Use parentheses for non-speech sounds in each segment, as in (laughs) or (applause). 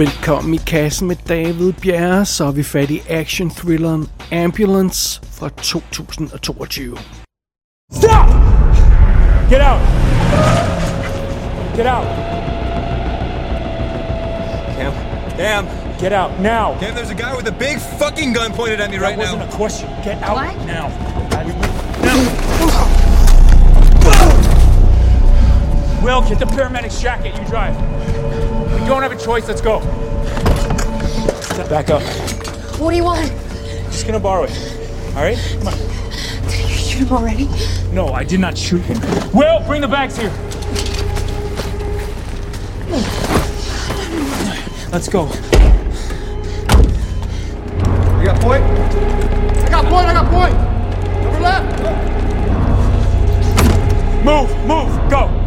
Velkommen i kassen med David Bjerre, så er vi fat i action-thrilleren Ambulance fra 2022. Stop! Get out! Get out! Cam. Cam. Get out now! Cam, there's a guy with a big fucking gun pointed at me right now. that wasn't now. a question. Get out What? now! Will, get the paramedic's jacket. You drive. We don't have a choice. Let's go. Back up. What do you want? Just gonna borrow it. All right? Come on. Did you shoot him already? No, I did not shoot him. Will, bring the bags here. Let's go. You got point? I got point, I got point. Number left. Move, move, go.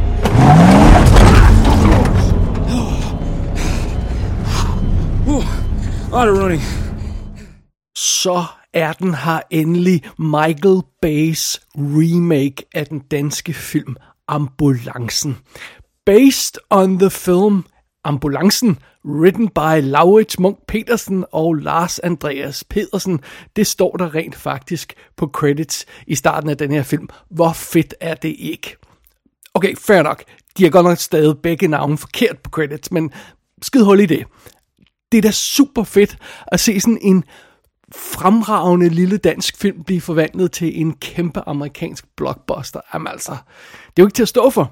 A lot running. Så er den her endelig Michael Bay's remake af den danske film Ambulancen. Based on the film Ambulancen, written by Laurits Munk Petersen og Lars Andreas Pedersen. Det står der rent faktisk på credits i starten af den her film. Hvor fedt er det ikke? Okay, fair nok. De har godt nok stadig begge navne forkert på credits, men skid hul i det. Det er da super fedt at se sådan en fremragende lille dansk film blive forvandlet til en kæmpe amerikansk blockbuster. Jamen altså, det er jo ikke til at stå for.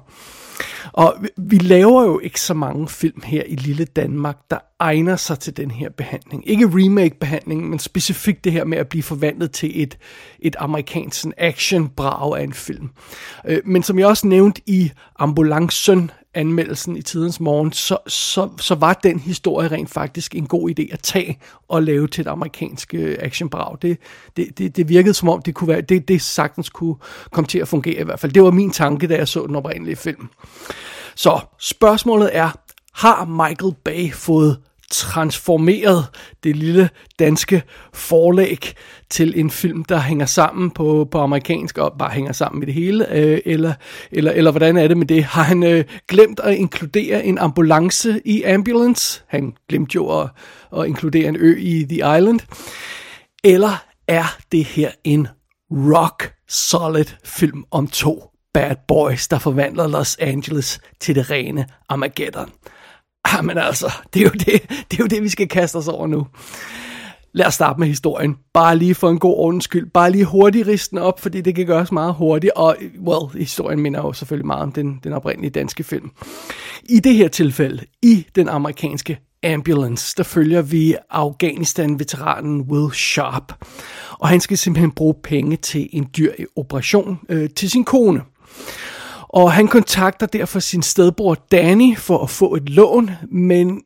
Og vi- vi laver jo ikke så mange film her i lille Danmark, der egner sig til den her behandling. Ikke remake-behandling, men specifikt det her med at blive forvandlet til et, et amerikansk action-brag af en film. Øh, Men som jeg også nævnte i Ambulancen, anmeldelsen i tidens morgen, så, så, så var den historie rent faktisk en god idé at tage og lave til et amerikansk øh, actionbrag. Det, det, det, det virkede som om, det kunne være, det, det sagtens kunne komme til at fungere i hvert fald. Det var min tanke, da jeg så den oprindelige film. Så spørgsmålet er, har Michael Bay fået transformeret det lille danske forlæg til en film, der hænger sammen på, på amerikansk og bare hænger sammen med det hele, øh, eller, eller, eller hvordan er det med det? Har han øh, glemt at inkludere en ambulance i Ambulance? Han glemte jo at, at inkludere en ø i The Island. Eller er det her en rock solid film om to bad boys, der forvandler Los Angeles til det rene Armageddon? Jamen altså, det er, jo det, det er jo det, vi skal kaste os over nu. Lad os starte med historien. Bare lige for en god ordens skyld. Bare lige hurtigt risten op, fordi det kan gøres meget hurtigt. Og, well, historien minder jo selvfølgelig meget om den, den oprindelige danske film. I det her tilfælde, i den amerikanske Ambulance, der følger vi Afghanistan-veteranen Will Sharp. Og han skal simpelthen bruge penge til en dyr operation øh, til sin kone. Og han kontakter derfor sin stedbror Danny for at få et lån, men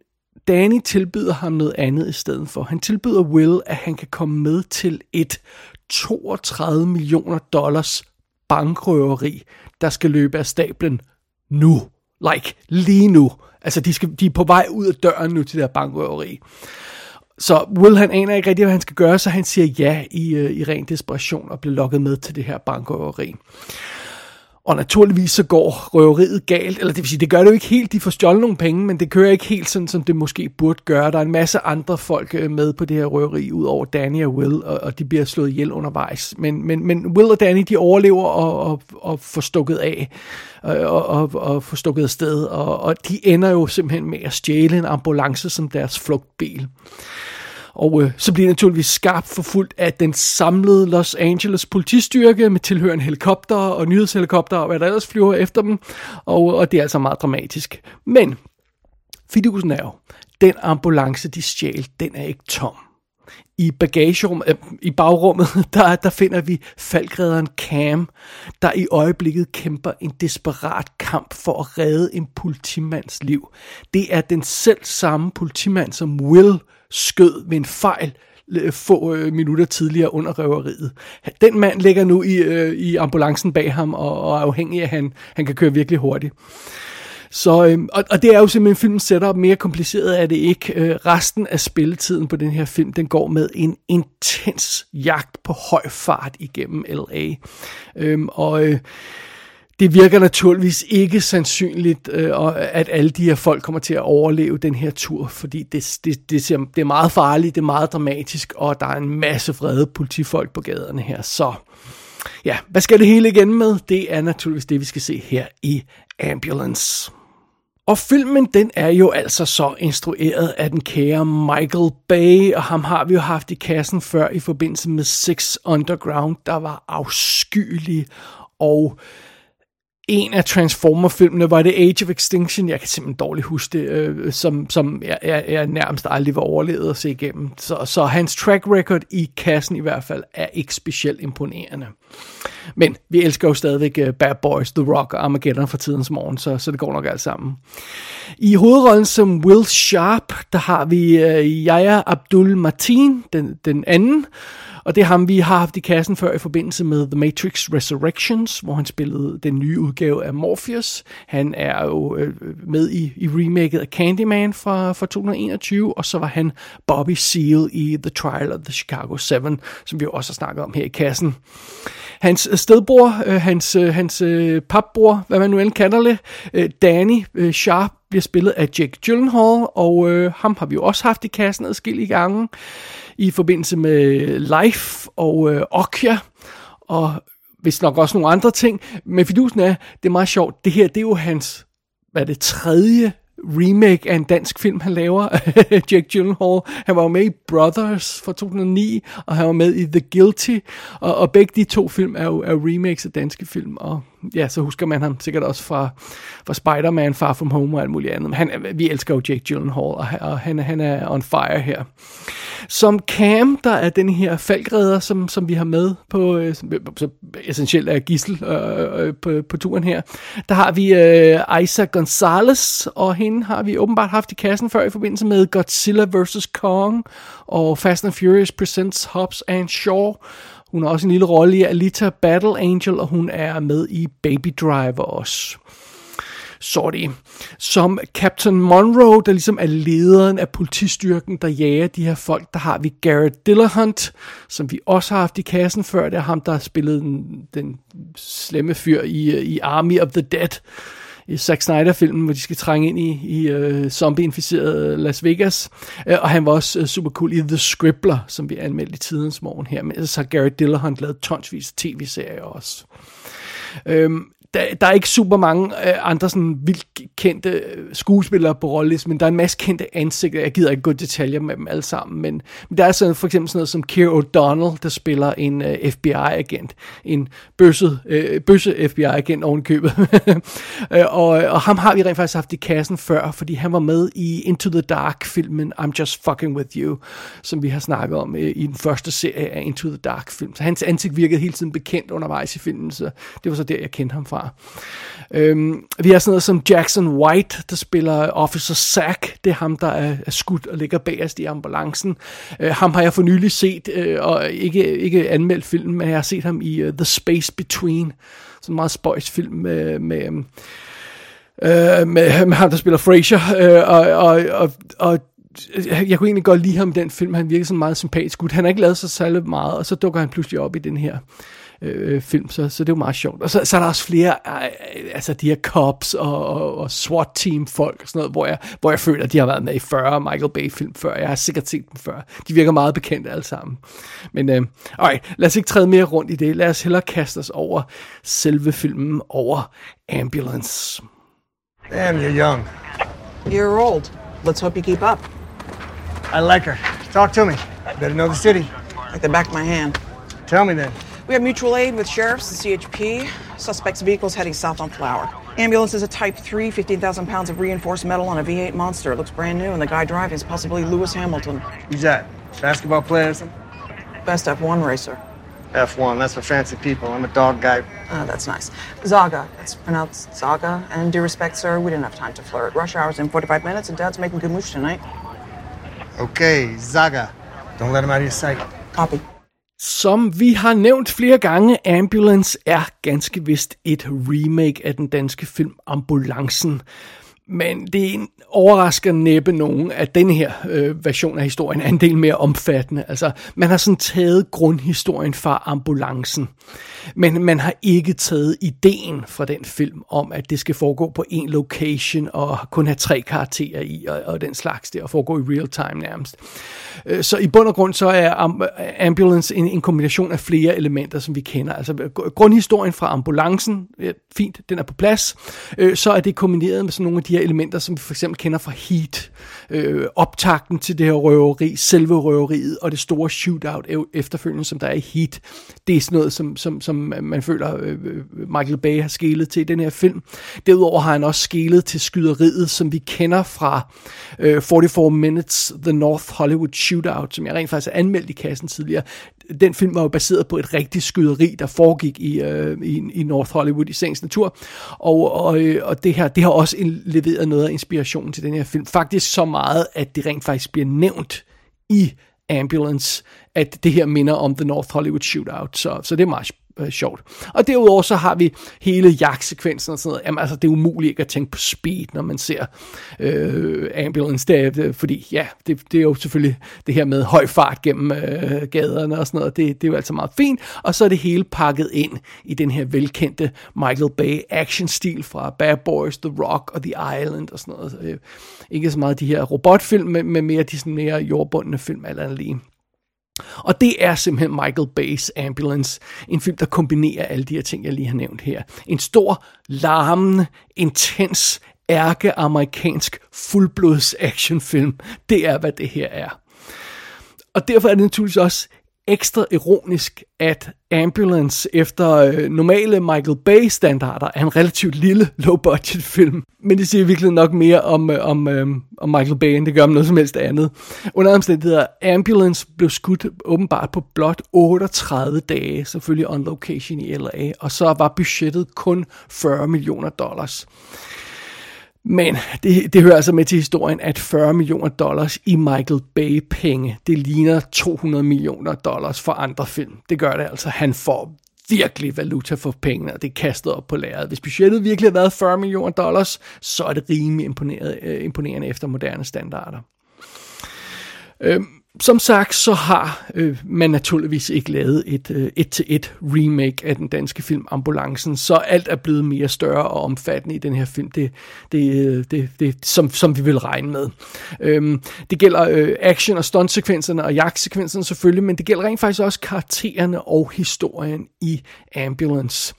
Danny tilbyder ham noget andet i stedet for. Han tilbyder Will, at han kan komme med til et 32 millioner dollars bankrøveri, der skal løbe af stablen nu. Like, lige nu. Altså, de, skal, de er på vej ud af døren nu til det her bankrøveri. Så Will han aner ikke rigtig, hvad han skal gøre, så han siger ja i, øh, i ren desperation og bliver lokket med til det her bankrøveri. Og naturligvis så går røveriet galt, eller det vil sige, det gør det jo ikke helt, de får stjålet nogle penge, men det kører ikke helt sådan, som det måske burde gøre. Der er en masse andre folk øh, med på det her røveri, udover Danny og Will, og, og de bliver slået ihjel undervejs. Men, men, men Will og Danny, de overlever og, og, og får stukket af, øh, og, og, og får stukket afsted, og, og de ender jo simpelthen med at stjæle en ambulance som deres flugtbil. Og øh, så bliver det naturligvis skarpt forfulgt af den samlede Los Angeles politistyrke med tilhørende helikopter og nyhedshelikopter og hvad der ellers flyver efter dem. Og, øh, og det er altså meget dramatisk. Men fidusen er jo, den ambulance de stjal, den er ikke tom. I bagagerummet, øh, i bagrummet, (laughs) der, der finder vi faldgræderen Cam, der i øjeblikket kæmper en desperat kamp for at redde en politimands liv. Det er den selv samme politimand, som Will skød ved en fejl øh, få øh, minutter tidligere under røveriet. Den mand ligger nu i, øh, i ambulancen bag ham og, og er afhængig af, at han, han kan køre virkelig hurtigt. Så, øh, og, og det er jo simpelthen filmens setup, mere kompliceret er det ikke. Øh, resten af spilletiden på den her film, den går med en intens jagt på høj fart igennem L.A. Øh, og øh, det virker naturligvis ikke sandsynligt, øh, at alle de her folk kommer til at overleve den her tur, fordi det, det, det, ser, det er meget farligt, det er meget dramatisk, og der er en masse vrede politifolk på gaderne her. Så ja, hvad skal det hele igen med? Det er naturligvis det, vi skal se her i Ambulance. Og filmen, den er jo altså så instrueret af den kære Michael Bay, og ham har vi jo haft i kassen før i forbindelse med Six Underground, der var afskyelig og en af Transformer-filmene var det Age of Extinction, jeg kan simpelthen dårligt huske det, øh, som, som jeg, jeg, jeg nærmest aldrig var overlevet at se igennem. Så, så hans track record i kassen i hvert fald er ikke specielt imponerende. Men vi elsker jo stadigvæk øh, Bad Boys, The Rock og Armageddon fra tidens morgen, så, så det går nok alt sammen. I hovedrollen som Will Sharp, der har vi uh, Yahya Abdul Martin, den, den anden, og det er ham, vi har haft i kassen før i forbindelse med The Matrix Resurrections, hvor han spillede den nye udgave af Morpheus. Han er jo øh, med i, i remaket af Candyman fra, fra 2021, og så var han Bobby Seal i The Trial of the Chicago 7, som vi jo også har snakket om her i kassen. Hans øh, stedbror, øh, hans, øh, hans øh, papbror, hvad man nu end kalder det, øh, Danny øh, Sharp, bliver spillet af Jake Gyllenhaal, og øh, ham har vi jo også haft i kassen adskillige gange i forbindelse med Life og øh, Okja, og hvis nok også nogle andre ting. Men fidusen er, det er meget sjovt, det her, det er jo hans, hvad er det, tredje remake af en dansk film, han laver, (laughs) Jack Gyllenhaal. Han var jo med i Brothers fra 2009, og han var med i The Guilty, og, og begge de to film er jo er remakes af danske film, og ja, så husker man ham sikkert også fra, fra Spider-Man, Far From Home og alt muligt andet. Men han, vi elsker jo Jake Gyllenhaal, og, og han, han er on fire her. Som Cam, der er den her falkredder, som, som vi har med på, øh, så essentielt er gissel øh, øh, på, på turen her, der har vi øh, Isa Gonzalez, og hende har vi åbenbart haft i kassen før i forbindelse med Godzilla vs. Kong, og Fast and Furious Presents Hobbs and Shaw, hun har også en lille rolle i Alita Battle Angel, og hun er med i Baby Driver også. Sorry. Som Captain Monroe, der ligesom er lederen af politistyrken, der jager de her folk, der har vi Garrett Dillahunt, som vi også har haft i kassen før. Det er ham, der har spillet den, den slemme fyr i, øh, i Army of the Dead Zack Snyder-filmen, hvor de skal trænge ind i, i uh, zombie-inficeret øh, Las Vegas. Uh, og han var også uh, super cool i The Scribbler, som vi anmeldte i tidens morgen her. Men så har Gary Dillahunt lavet tonsvis tv-serier også. Um, der, der er ikke super mange øh, andre sådan vildt kendte øh, skuespillere på rollelisten, men der er en masse kendte ansigter. Jeg gider ikke gå i detaljer med dem alle sammen, men, men der er sådan, for eksempel sådan noget som Keir O'Donnell, der spiller en øh, FBI-agent. En bøsset, øh, bøsse FBI-agent oven købet. (laughs) Øh, og, øh, og ham har vi rent faktisk haft i kassen før, fordi han var med i Into the Dark-filmen I'm Just Fucking With You, som vi har snakket om øh, i den første serie af Into the Dark-film. Så hans ansigt virkede hele tiden bekendt undervejs i filmen, så det var så der, jeg kendte ham fra. Øhm, vi har sådan noget som Jackson White, der spiller Officer Sack. Det er ham, der er, er skudt og ligger bagerst i ambulancen. Øh, ham har jeg for nylig set, øh, og ikke, ikke anmeldt filmen, men jeg har set ham i uh, The Space Between. Sådan en meget spøjs film med... med øhm, øh, med, med ham, der spiller Fraser, øh, og, og, og, og øh, jeg kunne egentlig godt lide ham den film, han virker sådan meget sympatisk ud. Han har ikke lavet sig særlig meget, og så dukker han pludselig op i den her øh, film, så, så det er jo meget sjovt. Og så, så er der også flere, øh, altså de her cops og, og, og SWAT-team folk og sådan noget, hvor jeg, hvor jeg føler, at de har været med i 40 Michael Bay-film før. Jeg har sikkert set dem før. De virker meget bekendte alle sammen. Men øh, alright, lad os ikke træde mere rundt i det. Lad os hellere kaste os over selve filmen, over Ambulance. Damn, you're young. You're old. Let's hope you keep up. I like her. Talk to me. Better know the city. Like the back of my hand. Tell me then. We have mutual aid with sheriffs and CHP. Suspect's vehicle is heading south on Flower. Ambulance is a Type 3, 15,000 pounds of reinforced metal on a V8 Monster. It looks brand new, and the guy driving is possibly Lewis Hamilton. Who's that? Basketball player or? Best F1 racer. F1, that's for fancy people. I'm a dog guy. Uh, that's nice. Zaga. It's pronounced Zaga. And due respect, sir, we didn't have time to flirt. Rush hour's in 45 minutes, and Dad's making good moosh tonight. Okay, Zaga. Don't let him out of your sight. Copy. Som vi har nævnt flere gange, Ambulance er ganske vist et remake af den danske film Ambulancen men det overrasker næppe nogen, at den her øh, version af historien er en del mere omfattende. Altså, man har sådan taget grundhistorien fra ambulancen, men man har ikke taget ideen fra den film om, at det skal foregå på en location og kun have tre karakterer i og, og den slags der, og foregå i real time nærmest. Øh, så i bund og grund så er Ambulance en, en kombination af flere elementer, som vi kender. Altså grundhistorien fra ambulancen, fint, den er på plads. Øh, så er det kombineret med sådan nogle af de her elementer, som vi for eksempel kender fra Heat. Øh, optakten til det her røveri, selve røveriet og det store shootout efterfølgende, som der er i Heat. Det er sådan noget, som, som, som man føler øh, øh, Michael Bay har skelet til i den her film. Derudover har han også skelet til skyderiet, som vi kender fra øh, 44 Minutes, The North Hollywood Shootout, som jeg rent faktisk har anmeldt i kassen tidligere den film var jo baseret på et rigtigt skyderi, der foregik i, øh, i, i North Hollywood i sagens natur. Og, og, øh, og det her det har også leveret noget af inspiration til den her film. Faktisk så meget, at det rent faktisk bliver nævnt i Ambulance, at det her minder om The North Hollywood Shootout. Så, så det er meget øh, sjovt. Og derudover så har vi hele jagtsekvensen og sådan noget. Jamen altså, det er umuligt ikke at tænke på speed, når man ser øh, ambulance der, fordi ja, det, det er jo selvfølgelig det her med høj fart gennem øh, gaderne og sådan noget. Det, det er jo altså meget fint. Og så er det hele pakket ind i den her velkendte Michael Bay action-stil fra Bad Boys, The Rock og The Island og sådan noget. Øh, ikke så meget de her robotfilm, men, men mere de sådan mere jordbundne film, eller lige. Og det er simpelthen Michael Bay's Ambulance, en film, der kombinerer alle de her ting, jeg lige har nævnt her. En stor, larmende, intens, ærke-amerikansk fuldblods actionfilm. Det er, hvad det her er. Og derfor er det naturligvis også ekstra ironisk, at Ambulance efter øh, normale Michael Bay standarder er en relativt lille low budget film. Men det siger virkelig nok mere om, øh, om, øh, om Michael Bay, end det gør om noget som helst andet. Under omstændigheder, Ambulance blev skudt åbenbart på blot 38 dage, selvfølgelig on location i LA, og så var budgettet kun 40 millioner dollars. Men det, det hører altså med til historien, at 40 millioner dollars i Michael Bay penge, det ligner 200 millioner dollars for andre film. Det gør det altså. Han får virkelig valuta for pengene, og det er kastet op på lærredet. Hvis budgettet virkelig har været 40 millioner dollars, så er det rimelig imponerende, øh, imponerende efter moderne standarder. Øhm, som sagt, så har øh, man naturligvis ikke lavet et øh, et-til-et remake af den danske film Ambulancen, så alt er blevet mere større og omfattende i den her film, det, det, øh, det, det som, som vi vil regne med. Øhm, det gælder øh, action- og stuntsekvenserne og jagtsekvenserne selvfølgelig, men det gælder rent faktisk også karaktererne og historien i Ambulance.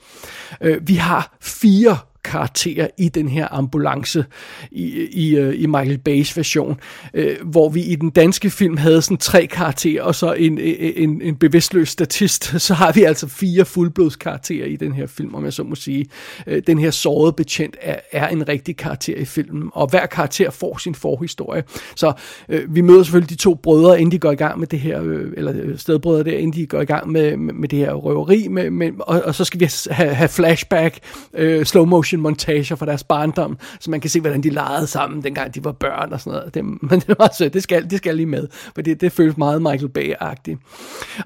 Øh, vi har fire karakter i den her ambulance i, i, øh, i Michael Bay's version, øh, hvor vi i den danske film havde sådan tre karakterer, og så en, øh, øh, en, en bevidstløs statist, (laughs) så har vi altså fire fuldblodskarakterer i den her film, om jeg så må sige. Øh, den her sårede betjent er, er en rigtig karakter i filmen, og hver karakter får sin forhistorie. Så øh, vi møder selvfølgelig de to brødre, inden de går i gang med det her, øh, eller stedbrødre der, inden de går i gang med, med, med det her røveri, med, med, og, og så skal vi have, have flashback, øh, slow motion motion montager fra deres barndom, så man kan se, hvordan de legede sammen, dengang de var børn og sådan noget. Det, (laughs) men det var sødt, det skal, det skal lige med, for det, det føles meget Michael Bay-agtigt.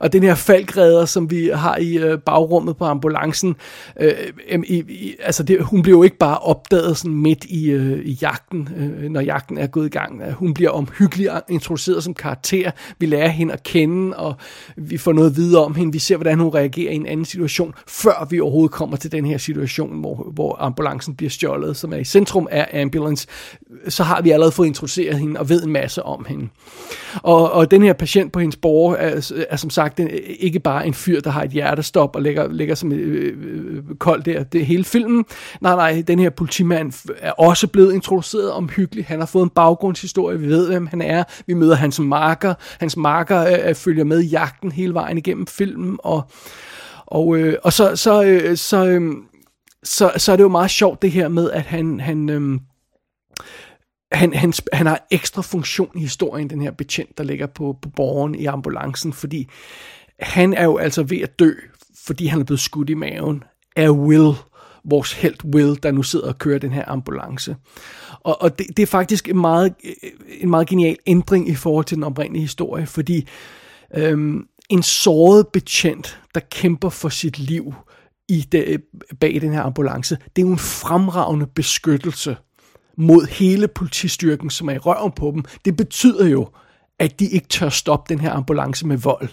Og den her falkredder, som vi har i øh, bagrummet på ambulancen, øh, i, i, altså det, hun bliver jo ikke bare opdaget sådan midt i, øh, i jagten, øh, når jagten er gået i gang. Hun bliver omhyggeligt introduceret som karakter. Vi lærer hende at kende, og vi får noget videre om hende. Vi ser, hvordan hun reagerer i en anden situation, før vi overhovedet kommer til den her situation, hvor, hvor ambulancen bliver stjålet, som er i centrum af ambulance, så har vi allerede fået introduceret hende og ved en masse om hende. Og, og den her patient på hendes borger er, er som sagt en, ikke bare en fyr, der har et hjertestop og ligger, ligger som øh, øh, kold der, det hele filmen. Nej, nej, den her politimand er også blevet introduceret omhyggeligt. Han har fået en baggrundshistorie, vi ved, hvem han er. Vi møder hans marker. Hans marker øh, øh følger med i jagten hele vejen igennem filmen, og og, øh, og så, så, øh, så, øh, så, så er det jo meget sjovt det her med, at han, han, øhm, han, han, han har ekstra funktion i historien, den her betjent, der ligger på, på borgen i ambulancen, fordi han er jo altså ved at dø, fordi han er blevet skudt i maven af Will, vores held Will, der nu sidder og kører den her ambulance. Og, og det, det er faktisk en meget, en meget genial ændring i forhold til den oprindelige historie, fordi øhm, en såret betjent, der kæmper for sit liv, i det, øh, bag den her ambulance, det er jo en fremragende beskyttelse mod hele politistyrken, som er i røven på dem, det betyder jo, at de ikke tør stoppe den her ambulance med vold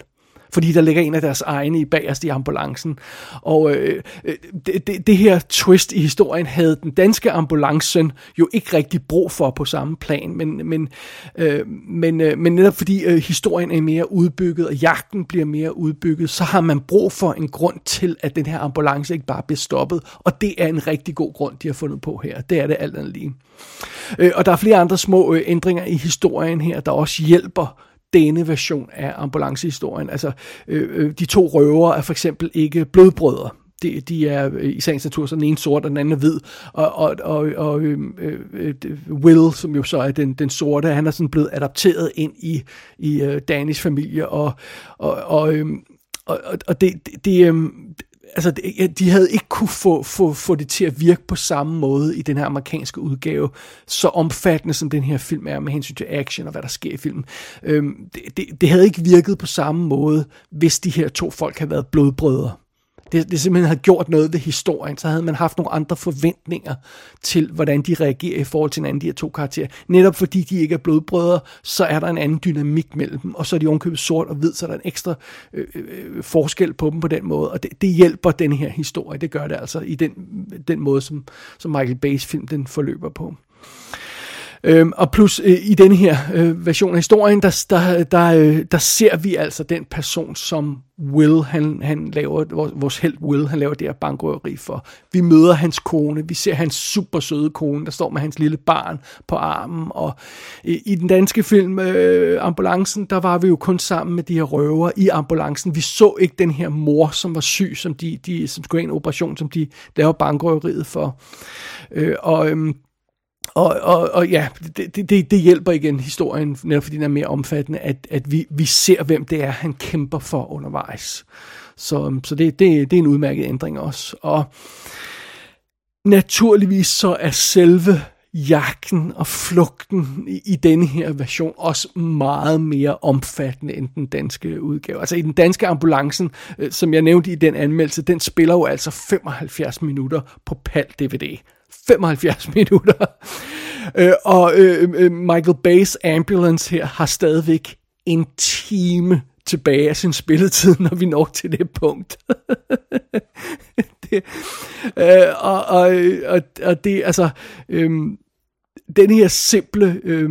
fordi der ligger en af deres egne i bagerst i ambulancen. Og øh, øh det, det, det her twist i historien havde den danske ambulancen jo ikke rigtig brug for på samme plan, men, men, øh, men, øh, men netop fordi øh, historien er mere udbygget, og jagten bliver mere udbygget, så har man brug for en grund til, at den her ambulance ikke bare bliver stoppet, og det er en rigtig god grund, de har fundet på her. Det er det alt andet lige. Øh, og der er flere andre små øh, ændringer i historien her, der også hjælper denne version af ambulancehistorien. Altså, øh, øh de to røver er for eksempel ikke blodbrødre. De, de er øh, i sagens natur, så den ene sort, og den anden er hvid. Og, og, og, og øh, øh, øh Will, som jo så er den, den sorte, han er sådan blevet adopteret ind i, i øh, Danis familie, og, og, og, øh, og, og det, det, det, øh, altså, de havde ikke kunne få, få, få det til at virke på samme måde i den her amerikanske udgave, så omfattende som den her film er med hensyn til action og hvad der sker i filmen. Øhm, det, det, det havde ikke virket på samme måde, hvis de her to folk havde været blodbrødre det, det simpelthen havde gjort noget ved historien, så havde man haft nogle andre forventninger til, hvordan de reagerer i forhold til hinanden, de her to karakterer. Netop fordi de ikke er blodbrødre, så er der en anden dynamik mellem dem, og så er de ovenkøbet sort og hvid, så er der en ekstra øh, øh, forskel på dem på den måde, og det, det hjælper den her historie, det gør det altså i den, den måde, som, som Michael Bay's film den forløber på. Øhm, og plus øh, i den her øh, version af historien, der, der, der, øh, der ser vi altså den person, som Will, han, han laver, vores held Will, han laver det her bankrøveri for. Vi møder hans kone, vi ser hans super søde kone, der står med hans lille barn på armen, og i, i den danske film øh, Ambulancen, der var vi jo kun sammen med de her røver i ambulancen. Vi så ikke den her mor, som var syg, som, de, de, som skulle have en operation, som de laver bankrøveriet for. Øh, og øh, og, og, og ja, det, det, det hjælper igen historien, netop fordi den er mere omfattende, at, at vi, vi ser, hvem det er, han kæmper for undervejs. Så, så det, det, det er en udmærket ændring også. Og naturligvis så er selve jagten og flugten i, i denne her version også meget mere omfattende end den danske udgave. Altså i den danske ambulancen, øh, som jeg nævnte i den anmeldelse, den spiller jo altså 75 minutter på PAL DVD. 75 (laughs) minutter. Øh, og øh, øh, Michael Bay's Ambulance her har stadigvæk en time tilbage af sin spilletid, når vi når til det punkt. (laughs) det, øh, og, og, øh, og, og det, altså, øh, den her simple øh,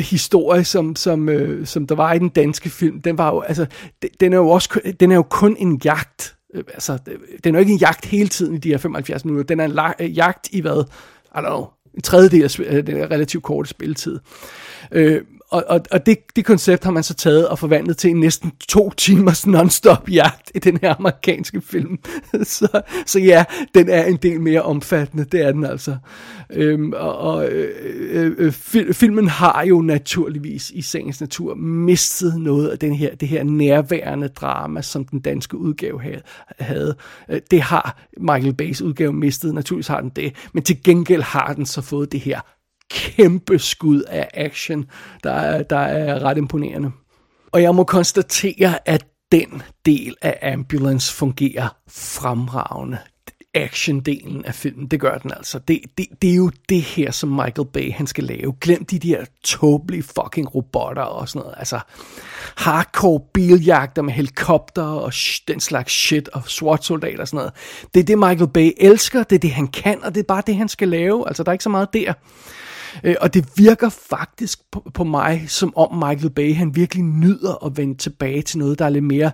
historie, som, som, øh, som der var i den danske film, den var jo, altså, den er jo også, den er jo kun en jagt øh, altså, den er jo ikke en jagt hele tiden i de her 75 minutter. Den er en la- øh, jagt i hvad? I don't know, en tredjedel af øh, den relativt korte spilletid. Øh, og, og, og det, det koncept har man så taget og forvandlet til en næsten to timers non-stop jagt i den her amerikanske film. (laughs) så, så ja, den er en del mere omfattende, det er den altså. Øhm, og og øh, øh, øh, fil, filmen har jo naturligvis i sagens natur mistet noget af den her, det her nærværende drama, som den danske udgave havde. Øh, det har Michael Bay's udgave mistet, naturligvis har den det, men til gengæld har den så fået det her kæmpe skud af action, der er, der er ret imponerende. Og jeg må konstatere, at den del af Ambulance fungerer fremragende. Action-delen af filmen, det gør den altså. Det, det, det er jo det her, som Michael Bay han skal lave. Glem de der tåbelige fucking robotter og sådan noget. Altså, hardcore biljagter med helikopter og sh- den slags shit og SWAT-soldater og sådan noget. Det er det, Michael Bay elsker, det er det, han kan, og det er bare det, han skal lave. Altså, der er ikke så meget der. Øh, og det virker faktisk på, på mig, som om Michael Bay, han virkelig nyder at vende tilbage til noget, der er lidt mere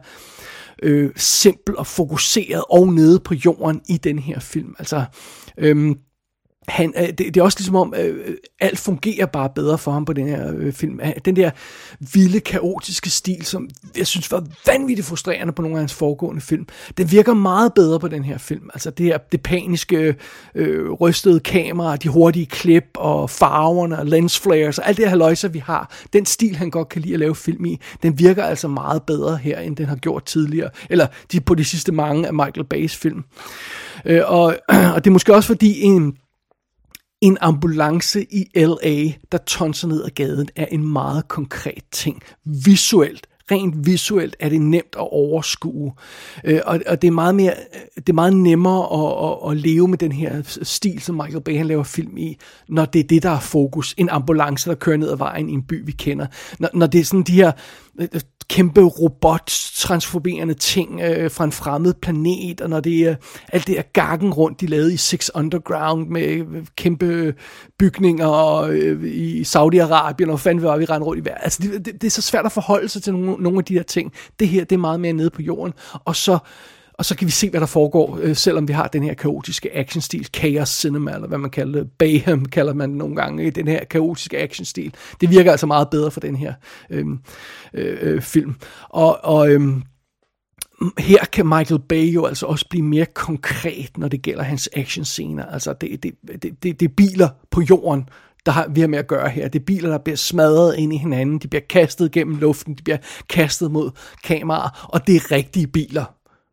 øh, simpel og fokuseret og nede på jorden i den her film. Altså, øh, han, øh, det, det er også ligesom om, øh, øh, alt fungerer bare bedre for ham på den her øh, film. Øh, den der vilde, kaotiske stil, som jeg synes var vanvittigt frustrerende på nogle af hans foregående film, den virker meget bedre på den her film. Altså det her, det paniske, øh, øh, rystede kamera, de hurtige klip og farverne og lens flares og alt det her løjser, vi har. Den stil, han godt kan lide at lave film i, den virker altså meget bedre her, end den har gjort tidligere. Eller de, på de sidste mange af Michael Bay's film. Øh, og, (clears throat) og det er måske også fordi en en ambulance i LA, der tonser ned ad gaden, er en meget konkret ting. Visuelt rent visuelt er det nemt at overskue. Øh, og, og det er meget mere, det er meget nemmere at, at, at leve med den her stil, som Michael Bay han laver film i, når det er det, der er fokus. En ambulance, der kører ned ad vejen i en by, vi kender. Når, når det er sådan de her kæmpe robot-transformerende ting øh, fra en fremmed planet, og når det er alt det der gakken rundt, de lavede i Six Underground med øh, kæmpe øh, bygninger øh, i Saudi-Arabien, og fanden var vi rende rundt i verden. Altså, det, det, det er så svært at forholde sig til nogle, nogle af de der ting. Det her, det er meget mere nede på jorden, og så og så kan vi se, hvad der foregår, øh, selvom vi har den her kaotiske actionstil, chaos cinema, eller hvad man kalder det, bayhem kalder man det nogle gange, i den her kaotiske actionstil. Det virker altså meget bedre for den her øhm, øh, øh, film. Og, og øh, her kan Michael Bay jo altså også blive mere konkret, når det gælder hans actionscener. Altså, det, det, det, det, det er biler på jorden, der har vi har med at gøre her. Det er biler, der bliver smadret ind i hinanden, de bliver kastet gennem luften, de bliver kastet mod kameraer, og det er rigtige biler.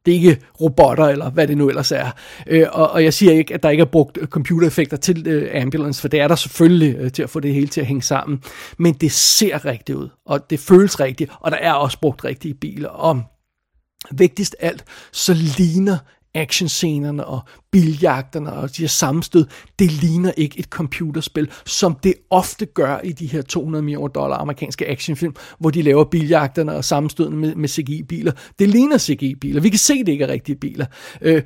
Det er ikke robotter, eller hvad det nu ellers er. Øh, og, og jeg siger ikke, at der ikke er brugt computereffekter til øh, Ambulance, for det er der selvfølgelig øh, til at få det hele til at hænge sammen. Men det ser rigtigt ud, og det føles rigtigt, og der er også brugt rigtige biler. Og vigtigst alt, så ligner actionscenerne og biljagterne og de her sammenstød, det ligner ikke et computerspil, som det ofte gør i de her 200 millioner dollar amerikanske actionfilm, hvor de laver biljagterne og sammenstødene med, med CGI-biler. Det ligner CGI-biler. Vi kan se, det ikke er rigtige biler. Øh,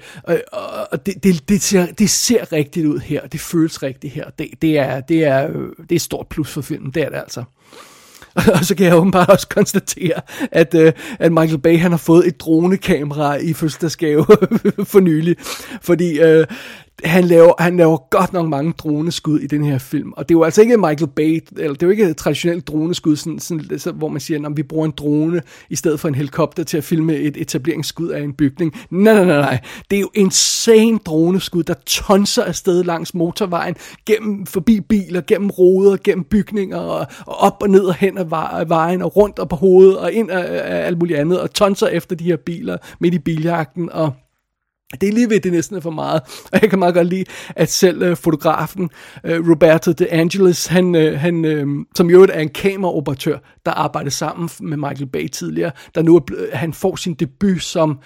og det, det, det, ser, det ser rigtigt ud her. Det føles rigtigt her. Det, det, er, det, er, øh, det er et stort plus for filmen. Det er det altså. (laughs) Og så kan jeg åbenbart også konstatere, at, øh, at Michael Bay han har fået et dronekamera i fødselsdagsgave (laughs) for nylig. Fordi øh, han laver, han laver godt nok mange droneskud i den her film, og det er jo altså ikke Michael Bay, eller det er jo ikke et traditionelt droneskud, sådan, sådan, så, hvor man siger, at vi bruger en drone i stedet for en helikopter til at filme et etableringsskud af en bygning. Nej, nej, nej, nej. Det er jo insane droneskud, der tonser afsted langs motorvejen, gennem, forbi biler, gennem roder, gennem bygninger, og, og op og ned og hen af vejen, og rundt og på hovedet, og ind af, af alt muligt andet, og tonser efter de her biler midt i biljagten, og det er lige ved, det næsten er for meget. Og jeg kan meget godt lide, at selv øh, fotografen øh, Roberto De Angelis, han, øh, han, som jo er en kameraoperatør, der arbejdede sammen med Michael Bay tidligere, der nu er, han får sin debut som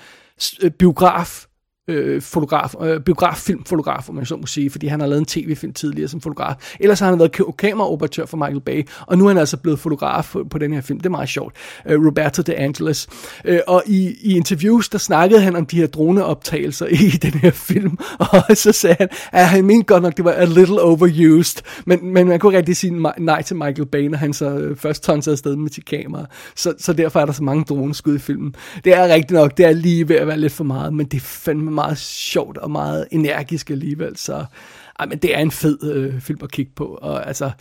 biograf øh, fotograf, øh, biograffilmfotograf, om man så må sige, fordi han har lavet en tv-film tidligere som fotograf. Ellers har han været kameraoperatør for Michael Bay, og nu er han altså blevet fotograf på, på den her film. Det er meget sjovt. Øh, Roberto De Angelis. Øh, og i, i interviews, der snakkede han om de her droneoptagelser (laughs) i den her film, (laughs) og så sagde han, ah, at han mente godt nok, det var a little overused, men, men man kunne rigtig sige nej til Michael Bay, når han så øh, først tonsede afsted med sit kamera. Så, så derfor er der så mange droneskud i filmen. Det er rigtigt nok, det er lige ved at være lidt for meget, men det er fandme meget sjovt og meget energisk alligevel, så ej, men det er en fed øh, film at kigge på, og altså...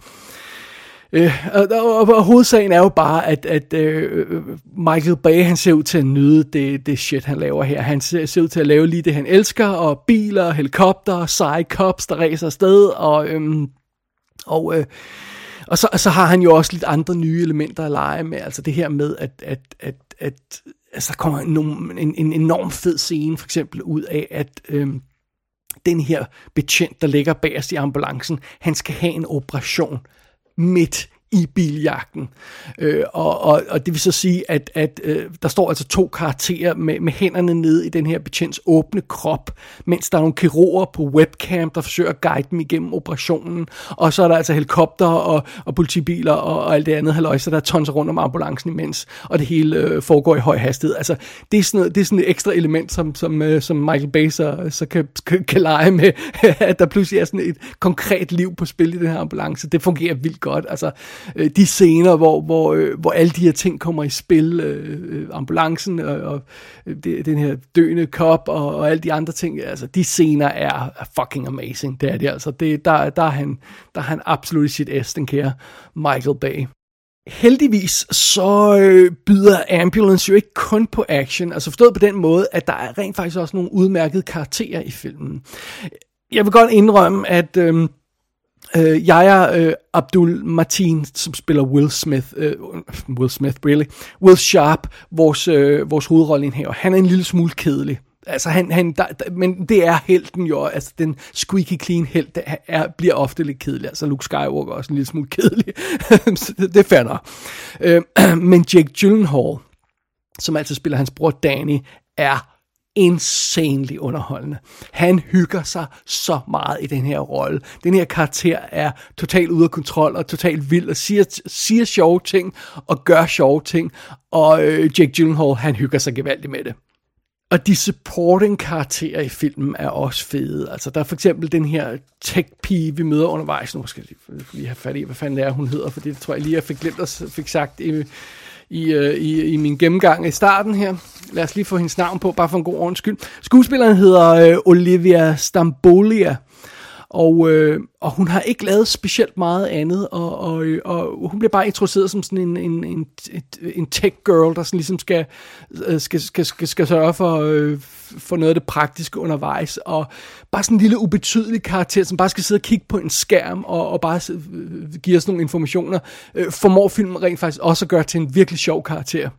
Øh, og, og, og hovedsagen er jo bare, at, at øh, øh, Michael Bay, han ser ud til at nyde det, det shit, han laver her. Han ser, ser ud til at lave lige det, han elsker, og biler, helikopter, seje cops, der racer afsted, og, øhm, og, øh, og så, så har han jo også lidt andre nye elementer at lege med, altså det her med, at, at, at, at altså, der kommer en, en, en enorm fed scene, for eksempel ud af, at øhm, den her betjent, der ligger bagerst i ambulancen, han skal have en operation midt i biljagten. Øh, og, og, og det vil så sige, at, at øh, der står altså to karakterer med, med hænderne nede i den her betjents åbne krop, mens der er nogle kirurger på webcam, der forsøger at guide dem igennem operationen. Og så er der altså helikopter og, og politibiler og, og alt det andet haløjse, der tonser rundt om ambulancen imens, og det hele øh, foregår i høj hastighed. Altså, det er sådan, noget, det er sådan et ekstra element, som, som, øh, som Michael Bay så, så kan, kan, kan lege med, (laughs) at der pludselig er sådan et konkret liv på spil i den her ambulance. Det fungerer vildt godt. Altså, øh, de scener, hvor, hvor, øh, hvor alle de her ting kommer i spil, øh, øh ambulancen og, og øh, det, den her døende kop og, og alle de andre ting, altså de scener er, er fucking amazing, det er det altså. Det, der, der, er han, der er han absolut i sit S, den kære Michael Bay. Heldigvis så øh, byder Ambulance jo ikke kun på action, altså forstået på den måde, at der er rent faktisk også nogle udmærkede karakterer i filmen. Jeg vil godt indrømme, at øh, Øh, jeg er øh, Abdul Martin, som spiller Will Smith, øh, Will Smith, really, Will Sharp, vores, øh, vores hovedrolleindhaver. Han er en lille smule kedelig. Altså han, han der, der, men det er helten jo, altså den squeaky clean helt der er, bliver ofte lidt kedelig. Altså Luke Skywalker er også en lille smule kedelig. (laughs) det er. Øh, (clears throat) men Jake Gyllenhaal, som altså spiller hans bror Danny, er insanely underholdende. Han hygger sig så meget i den her rolle. Den her karakter er totalt ude af kontrol og totalt vild og siger, siger sjove ting og gør sjove ting. Og øh, Jake Gyllenhaal, han hygger sig gevaldigt med det. Og de supporting karakterer i filmen er også fede. Altså, der er for eksempel den her tech-pige, vi møder undervejs. Nu skal jeg lige have fat i, hvad fanden det er, hun hedder, for det tror jeg lige, jeg fik glemt at fik sagt i, i, øh, i, i min gennemgang i starten her. Lad os lige få hendes navn på, bare for en god ordens skyld. Skuespilleren hedder øh, Olivia Stambolia. Og, øh, og hun har ikke lavet specielt meget andet, og, og, og hun bliver bare introduceret som sådan en, en, en, en tech girl, der sådan ligesom skal, øh, skal, skal, skal, skal sørge for, øh, for noget af det praktiske undervejs, og bare sådan en lille ubetydelig karakter, som bare skal sidde og kigge på en skærm, og, og bare øh, give os nogle informationer, øh, formår filmen rent faktisk også at gøre til en virkelig sjov karakter.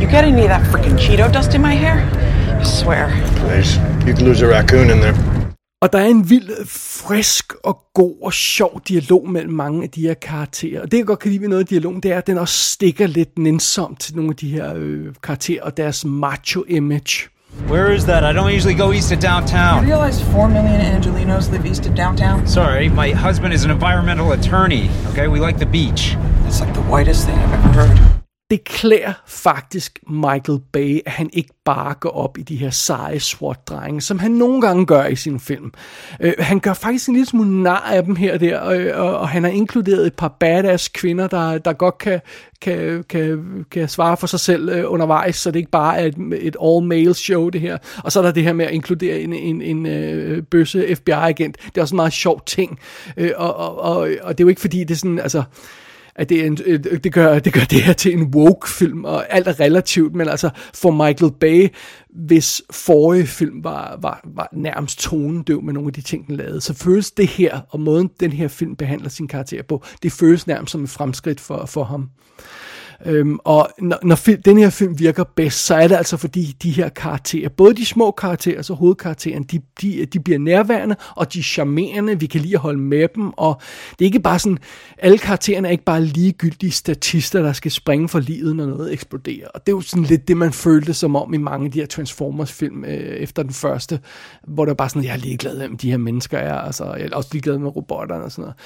You get any of that freaking Cheeto dust in my hair? I swear. Please. You could lose a raccoon in there. Og der er en vild, frisk og god og sjov dialog mellem mange af de her karakterer. Og det jeg godt kan lide ved noget af dialogen, det er, at den også stikker lidt nænsomt til nogle af de her øh, karakterer og deres macho-image. Where is that? I don't usually go east of downtown. You realize four million Angelinos live east of downtown? Sorry, my husband is an environmental attorney. Okay, we like the beach. It's like the whitest thing I've ever heard det klæder faktisk Michael Bay, at han ikke bare går op i de her seje SWAT-drenge, som han nogle gange gør i sin film. Øh, han gør faktisk en lille smule nar af dem her og der, og, og, og han har inkluderet et par badass kvinder, der, der godt kan, kan, kan, kan svare for sig selv øh, undervejs, så det ikke bare er et, et all-male show det her. Og så er der det her med at inkludere en, en, en øh, bøsse FBI-agent. Det er også en meget sjov ting. Øh, og, og, og, og det er jo ikke fordi, det er sådan, altså at det, er en, øh, det, gør, det gør det her til en woke-film, og alt er relativt, men altså for Michael Bay, hvis forrige film var, var, var nærmest tonedøv med nogle af de ting, den lavede, så føles det her, og måden den her film behandler sin karakter på, det føles nærmest som et fremskridt for, for ham. Øhm, og når, når film, den her film virker bedst, så er det altså fordi de her karakterer, både de små karakterer og hovedkarakteren, de, de, de bliver nærværende, og de er charmerende, vi kan lige holde med dem, og det er ikke bare sådan, alle karaktererne er ikke bare ligegyldige statister, der skal springe for livet, når noget eksploderer. Og det er jo sådan lidt det, man følte som om i mange af de her Transformers-film øh, efter den første, hvor der bare sådan, jeg er ligeglad med, de her mennesker er, altså, jeg er også ligeglad med robotterne og sådan noget.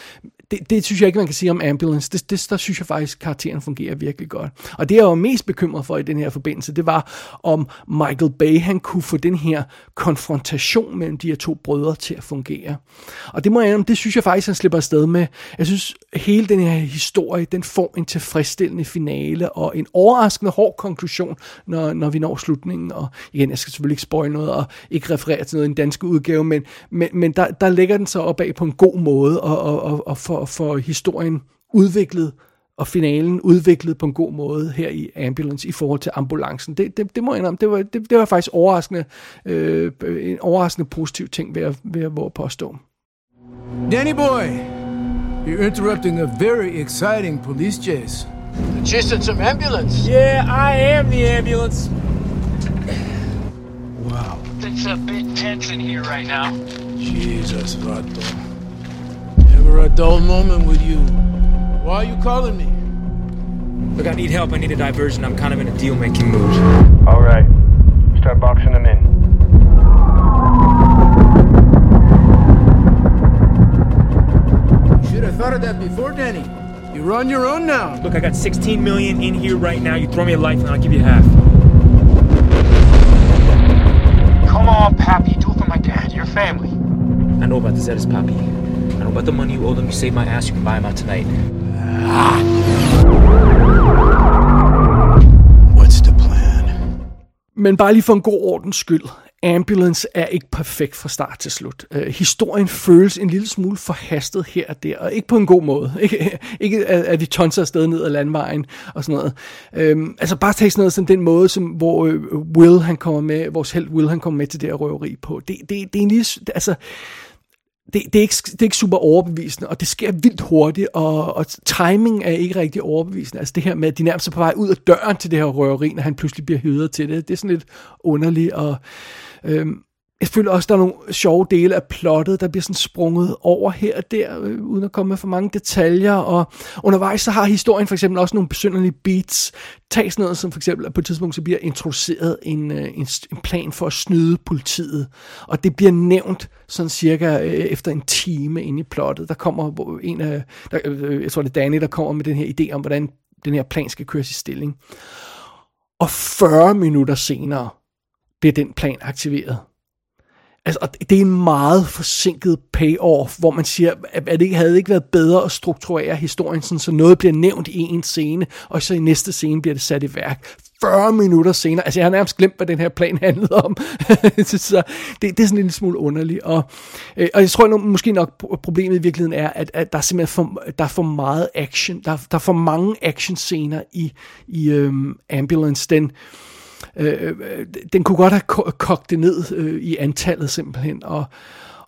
Det, det synes jeg ikke, man kan sige om Ambulance. Det, det, der synes jeg faktisk, karakteren fungerer virkelig virkelig godt. Og det, jeg var mest bekymret for i den her forbindelse, det var, om Michael Bay, han kunne få den her konfrontation mellem de her to brødre til at fungere. Og det må jeg det synes jeg faktisk, han slipper afsted med. Jeg synes, hele den her historie, den får en tilfredsstillende finale, og en overraskende hård konklusion, når, når vi når slutningen. Og igen, jeg skal selvfølgelig ikke spoil noget, og ikke referere til noget i den danske udgave, men, men, men der, der lægger den sig opad på en god måde, og, og, og, og for, for historien udviklet og finalen udviklet på en god måde her i Ambulance i forhold til ambulancen. Det, det, det må jeg indrømme, det var, det, det var faktisk overraskende, øh, en overraskende positiv ting ved at, ved at våge påstå. Danny boy, you're interrupting a very exciting police chase. Chasing some ambulance. Yeah, I am the ambulance. Wow. It's a bit tense in here right now. Jesus, Vato. Never a dull moment with you. Why are you calling me? Look, I need help. I need a diversion. I'm kind of in a deal-making mood. All right. Start boxing them in. You should have thought of that before, Danny. You're on your own now. Look, I got 16 million in here right now. You throw me a life and I'll give you half. Come on, Pappy, do it for my dad, your family. I know about the Zetas, Poppy. I know about the money you owe them. You saved my ass. You can buy him out tonight. What's the plan? Men bare lige for en god ordens skyld. Ambulance er ikke perfekt fra start til slut. Uh, historien føles en lille smule forhastet her og der, og ikke på en god måde. (laughs) Ikke, ikke at de tonser afsted ned ad landvejen og sådan noget. Um, altså bare tage sådan noget som den måde, som, hvor uh, Will han kommer med, vores held Will han kommer med til det her røveri på. Det, det, det er en lille, altså det, det, er ikke, det er ikke super overbevisende, og det sker vildt hurtigt, og, og timing er ikke rigtig overbevisende. Altså det her med, at de nærmest er på vej ud af døren til det her røveri, når han pludselig bliver hyret til det. Det er sådan lidt underligt, og øhm, jeg føler også, der er nogle sjove dele af plottet, der bliver sådan sprunget over her og der, øh, uden at komme med for mange detaljer. Og undervejs så har historien for eksempel også nogle besynderlige beats. Tag sådan noget som for eksempel, at på et tidspunkt så bliver introduceret en, øh, en, en plan for at snyde politiet. Og det bliver nævnt sådan cirka øh, efter en time inde i plottet. Der kommer en af, der, øh, jeg tror det er Danny, der kommer med den her idé om, hvordan den her plan skal køres i stilling. Og 40 minutter senere bliver den plan aktiveret. Altså, og det er en meget forsinket payoff, hvor man siger, at det havde ikke været bedre at strukturere historien, sådan, så noget bliver nævnt i en scene, og så i næste scene bliver det sat i værk. 40 minutter senere, altså jeg har nærmest glemt, hvad den her plan (laughs) handlede om, så det, det er sådan en smule underligt, og, øh, og jeg tror nok, måske nok problemet i virkeligheden er, at, at der er simpelthen for, der er for meget action, der, der er for mange action scener i, i øhm, Ambulance, den, Øh, Øh, øh, den kunne godt have kogt det ned øh, i antallet simpelthen, og,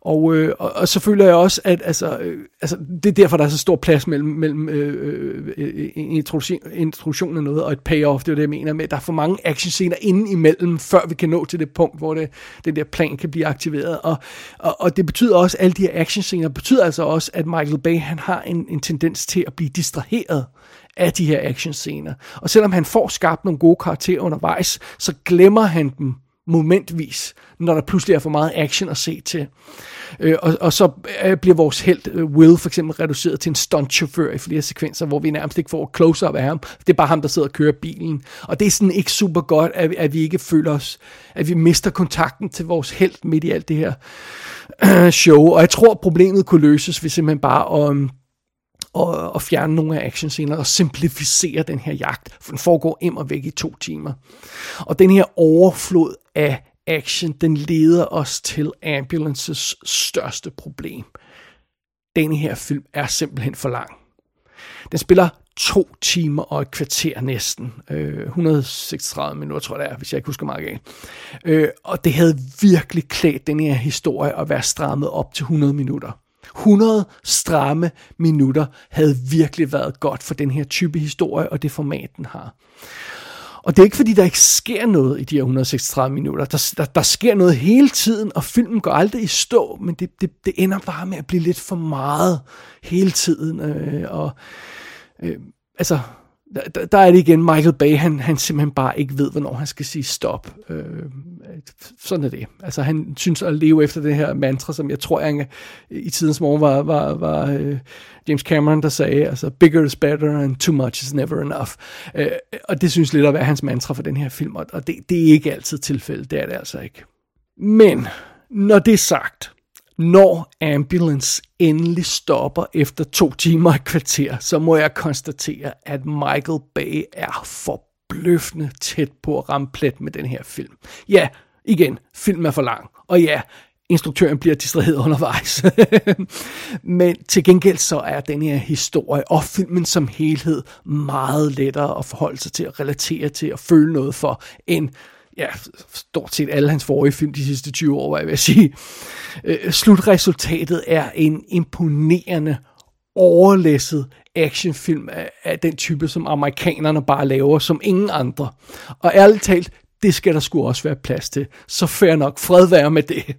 og, øh, og, og så føler jeg også, at altså, øh, altså, det er derfor, der er så stor plads mellem, mellem øh, øh, øh introduktion, introduktion af noget og et payoff. Det er det, jeg mener med, der er for mange actionscener inden imellem, før vi kan nå til det punkt, hvor det, den der plan kan blive aktiveret. Og, og, og det betyder også, at alle de her actionscener betyder altså også, at Michael Bay han har en, en tendens til at blive distraheret af de her actionscener. Og selvom han får skabt nogle gode karakterer undervejs, så glemmer han dem momentvis, når der pludselig er for meget action at se til. Øh, og, og så øh, bliver vores held øh, Will for eksempel reduceret til en stuntchauffør i flere sekvenser, hvor vi nærmest ikke får close-up af ham. Det er bare ham, der sidder og kører bilen. Og det er sådan ikke super godt, at, at vi ikke føler os, at vi mister kontakten til vores held midt i alt det her (clears throat) show. Og jeg tror, problemet kunne løses, hvis simpelthen bare om og, og fjerne nogle af actionscener og simplificere den her jagt, for den foregår im og væk i to timer. Og den her overflod af action, den leder os til Ambulances største problem. Den her film er simpelthen for lang. Den spiller to timer og et kvarter næsten. Øh, 136 minutter, tror jeg det er, hvis jeg ikke husker meget galt. Øh, og det havde virkelig klædt den her historie at være strammet op til 100 minutter. 100 stramme minutter havde virkelig været godt for den her type historie og det format, den har. Og det er ikke fordi, der ikke sker noget i de her 136 minutter. Der, der, der sker noget hele tiden, og filmen går aldrig i stå, men det, det, det ender bare med at blive lidt for meget hele tiden. Øh, og øh, altså, der, der er det igen, Michael Bay, han, han simpelthen bare ikke ved, hvornår han skal sige stop. Øh, sådan er det. Altså han synes at leve efter det her mantra, som jeg tror, han i tidens morgen var, var, var uh, James Cameron, der sagde, altså bigger is better and too much is never enough. Øh, og det synes lidt at være hans mantra for den her film, og det, det er ikke altid tilfældet, det er det altså ikke. Men, når det er sagt, når ambulance endelig stopper efter to timer og kvarter, så må jeg konstatere, at Michael Bay er forbløffende tæt på at ramme plet med den her film. Ja, igen, filmen er for lang. Og ja, instruktøren bliver distraheret (laughs) undervejs. Men til gengæld så er den her historie og filmen som helhed meget lettere at forholde sig til at relatere til og føle noget for, end ja, stort set alle hans forrige film de sidste 20 år, hvad jeg vil sige. Øh, slutresultatet er en imponerende, overlæsset actionfilm af, af den type, som amerikanerne bare laver, som ingen andre. Og ærligt talt, det skal der sgu også være plads til. Så fair nok, fred være med det.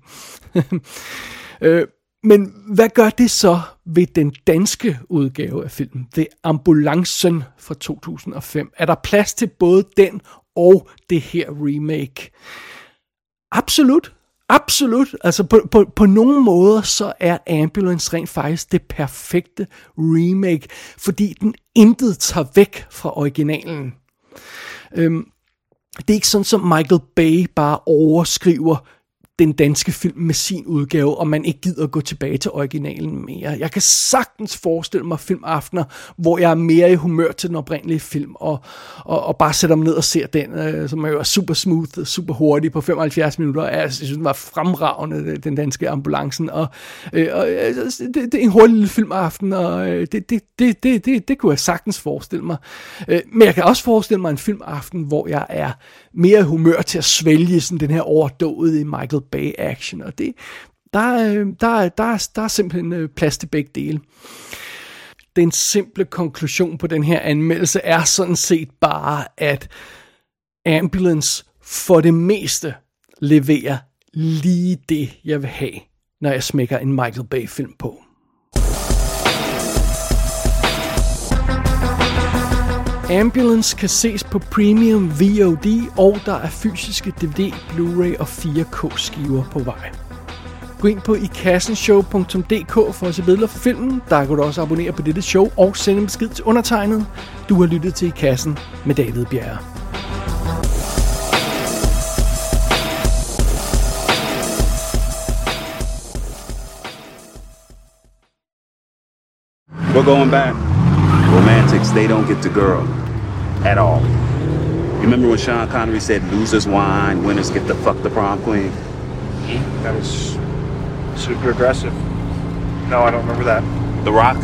(laughs) øh, men hvad gør det så ved den danske udgave af filmen, The Ambulancen fra 2005? Er der plads til både den og det her remake. Absolut. Absolut. Altså på, på, på nogle måder, så er Ambulance rent faktisk det perfekte remake, fordi den intet tager væk fra originalen. Øhm, det er ikke sådan, som Michael Bay bare overskriver den danske film med sin udgave, og man ikke gider at gå tilbage til originalen mere. Jeg kan sagtens forestille mig filmaftener, hvor jeg er mere i humør til den oprindelige film, og, og, og bare sætter mig ned og ser den, øh, som er jo super smooth, super hurtig på 75 minutter. Jeg synes, den var fremragende, øh, den danske ambulancen, og, øh, og øh, altså, det, det er en hurtig lille filmaften, og øh, det, det, det, det, det, det kunne jeg sagtens forestille mig. Øh, men jeg kan også forestille mig en filmaften, hvor jeg er mere i humør til at svælge sådan den her overdåede Michael Bay action, og det, der, øh, der, der, der er simpelthen øh, plads til begge dele. Den simple konklusion på den her anmeldelse er sådan set bare, at Ambulance for det meste leverer lige det, jeg vil have, når jeg smækker en Michael Bay-film på. Ambulance kan ses på Premium VOD, og der er fysiske DVD, Blu-ray og 4K skiver på vej. Gå ind på ikassenshow.dk for at se billeder for filmen. Der kan du også abonnere på dette show og sende en besked til undertegnet. Du har lyttet til I Kassen med David Bjerre. We're going back. Romantics, they don't get the girl. At all. You remember when Sean Connery said, losers whine, winners get the fuck the prom queen? Hmm, that was super aggressive. No, I don't remember that. The Rock?